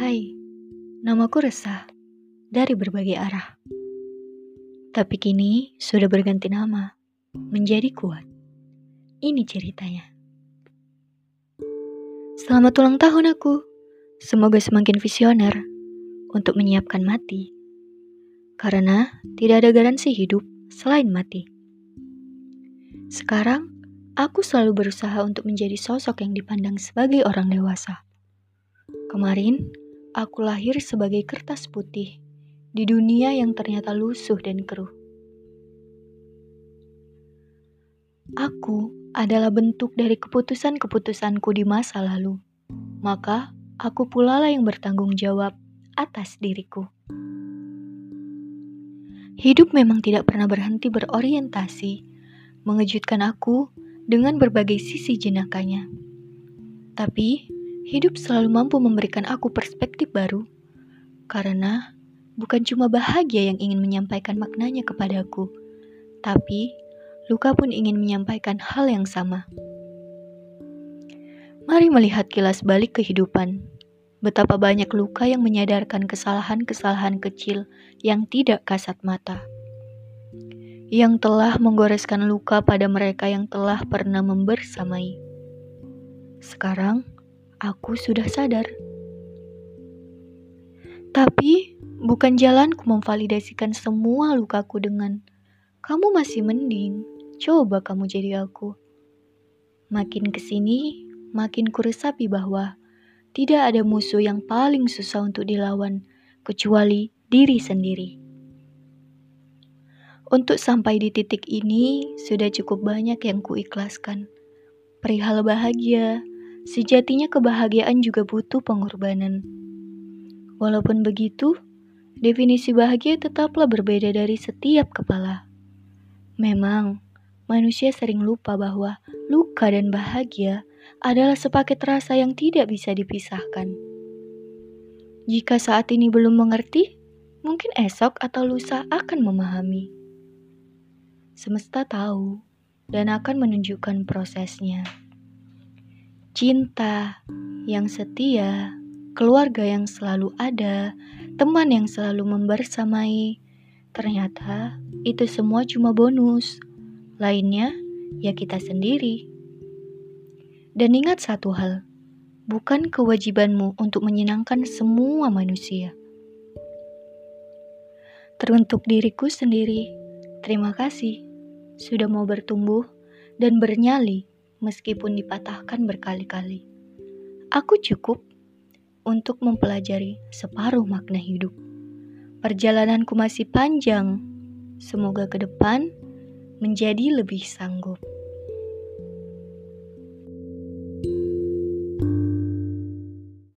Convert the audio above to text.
Hai, namaku Resah dari berbagai arah. Tapi kini sudah berganti nama menjadi kuat. Ini ceritanya. Selamat ulang tahun aku. Semoga semakin visioner untuk menyiapkan mati. Karena tidak ada garansi hidup selain mati. Sekarang, aku selalu berusaha untuk menjadi sosok yang dipandang sebagai orang dewasa. Kemarin, aku lahir sebagai kertas putih di dunia yang ternyata lusuh dan keruh. Aku adalah bentuk dari keputusan-keputusanku di masa lalu. Maka, aku pula lah yang bertanggung jawab atas diriku. Hidup memang tidak pernah berhenti berorientasi, mengejutkan aku dengan berbagai sisi jenakanya. Tapi, hidup selalu mampu memberikan aku perspektif baru, karena bukan cuma bahagia yang ingin menyampaikan maknanya kepadaku, tapi luka pun ingin menyampaikan hal yang sama. Mari melihat kilas balik kehidupan. Betapa banyak luka yang menyadarkan kesalahan-kesalahan kecil yang tidak kasat mata. Yang telah menggoreskan luka pada mereka yang telah pernah membersamai. Sekarang, aku sudah sadar. Tapi bukan jalanku memvalidasikan semua lukaku dengan kamu masih mending, coba kamu jadi aku. Makin ke sini, makin kuresapi bahwa tidak ada musuh yang paling susah untuk dilawan kecuali diri sendiri. Untuk sampai di titik ini, sudah cukup banyak yang kuikhlaskan. Perihal bahagia, Sejatinya kebahagiaan juga butuh pengorbanan. Walaupun begitu, definisi bahagia tetaplah berbeda dari setiap kepala. Memang, manusia sering lupa bahwa luka dan bahagia adalah sepaket rasa yang tidak bisa dipisahkan. Jika saat ini belum mengerti, mungkin esok atau lusa akan memahami. Semesta tahu dan akan menunjukkan prosesnya cinta yang setia, keluarga yang selalu ada, teman yang selalu membersamai. Ternyata itu semua cuma bonus. Lainnya ya kita sendiri. Dan ingat satu hal, bukan kewajibanmu untuk menyenangkan semua manusia. Teruntuk diriku sendiri, terima kasih sudah mau bertumbuh dan bernyali meskipun dipatahkan berkali-kali. Aku cukup untuk mempelajari separuh makna hidup. Perjalananku masih panjang. Semoga ke depan menjadi lebih sanggup.